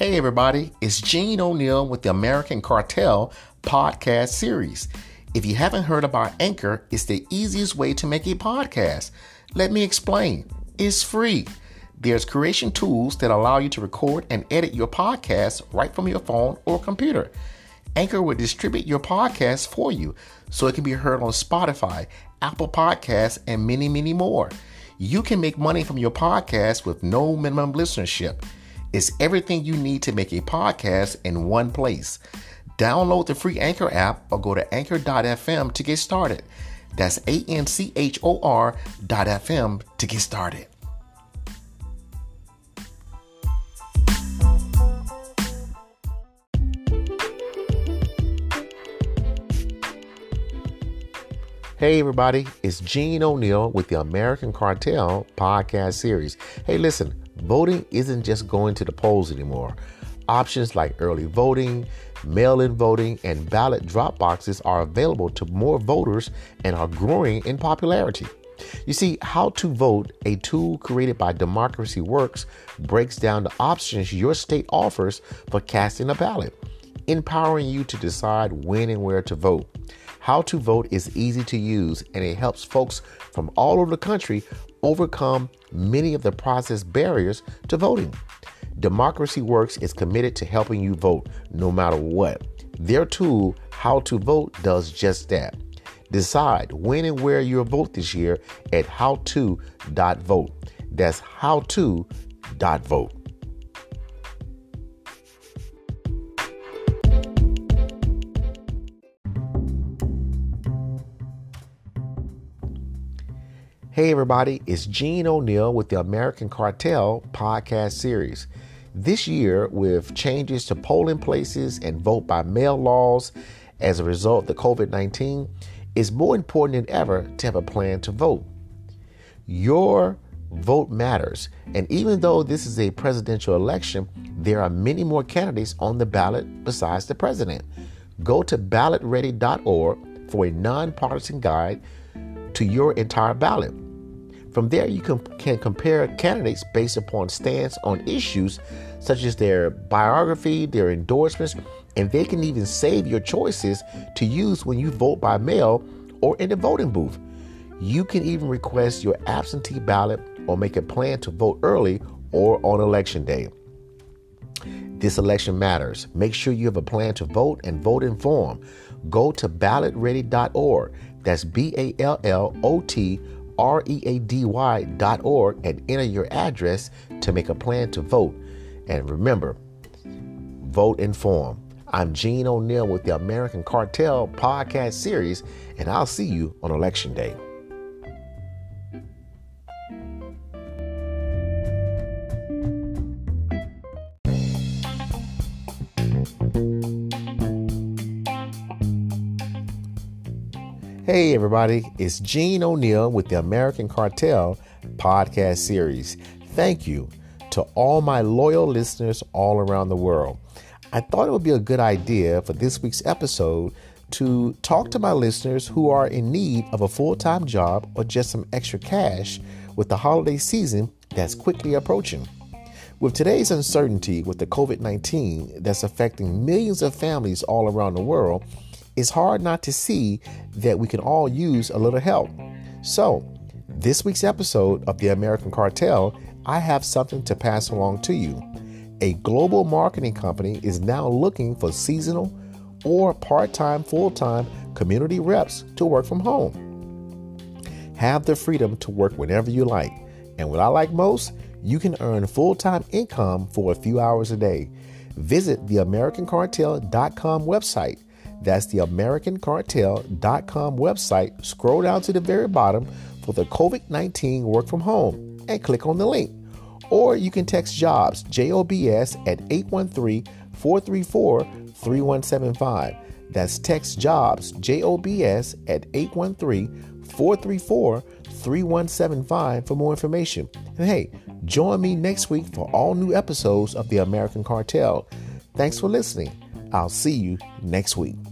Hey, everybody, it's Gene O'Neal with the American Cartel podcast series. If you haven't heard about Anchor, it's the easiest way to make a podcast. Let me explain it's free. There's creation tools that allow you to record and edit your podcast right from your phone or computer. Anchor will distribute your podcast for you so it can be heard on Spotify, Apple Podcasts, and many, many more. You can make money from your podcast with no minimum listenership. It's everything you need to make a podcast in one place. Download the free Anchor app or go to anchor.fm to get started. That's A N C H O R dot FM to get started. Hey, everybody, it's Gene O'Neal with the American Cartel podcast series. Hey, listen, voting isn't just going to the polls anymore. Options like early voting, mail in voting, and ballot drop boxes are available to more voters and are growing in popularity. You see, How to Vote, a tool created by Democracy Works, breaks down the options your state offers for casting a ballot, empowering you to decide when and where to vote. How to Vote is easy to use and it helps folks from all over the country overcome many of the process barriers to voting. Democracy Works is committed to helping you vote no matter what. Their tool, How to Vote, does just that. Decide when and where you'll vote this year at howto.vote. That's howto.vote. Hey, everybody, it's Gene O'Neal with the American Cartel podcast series. This year, with changes to polling places and vote by mail laws as a result of the COVID 19, it's more important than ever to have a plan to vote. Your vote matters, and even though this is a presidential election, there are many more candidates on the ballot besides the president. Go to ballotready.org for a nonpartisan guide to your entire ballot. From there, you can, can compare candidates based upon stance on issues such as their biography, their endorsements, and they can even save your choices to use when you vote by mail or in the voting booth. You can even request your absentee ballot or make a plan to vote early or on election day. This election matters. Make sure you have a plan to vote and vote informed. Go to ballotready.org. That's B A L L O T R E A D Y dot org and enter your address to make a plan to vote. And remember, vote informed. I'm Gene O'Neal with the American Cartel podcast series, and I'll see you on election day. Hey, everybody, it's Gene O'Neal with the American Cartel podcast series. Thank you to all my loyal listeners all around the world. I thought it would be a good idea for this week's episode to talk to my listeners who are in need of a full time job or just some extra cash with the holiday season that's quickly approaching. With today's uncertainty with the COVID 19 that's affecting millions of families all around the world, it's hard not to see that we can all use a little help. So, this week's episode of the American Cartel, I have something to pass along to you. A global marketing company is now looking for seasonal or part time, full time community reps to work from home. Have the freedom to work whenever you like. And what I like most, you can earn full time income for a few hours a day. Visit the AmericanCartel.com website that's the AmericanCartel.com website. Scroll down to the very bottom for the COVID 19 work from home and click on the link. Or you can text JOBS, J O B S, at 813 434 3175. That's text JOBS, J O B S, at 813 434 3175 for more information. And hey, join me next week for all new episodes of The American Cartel. Thanks for listening. I'll see you next week.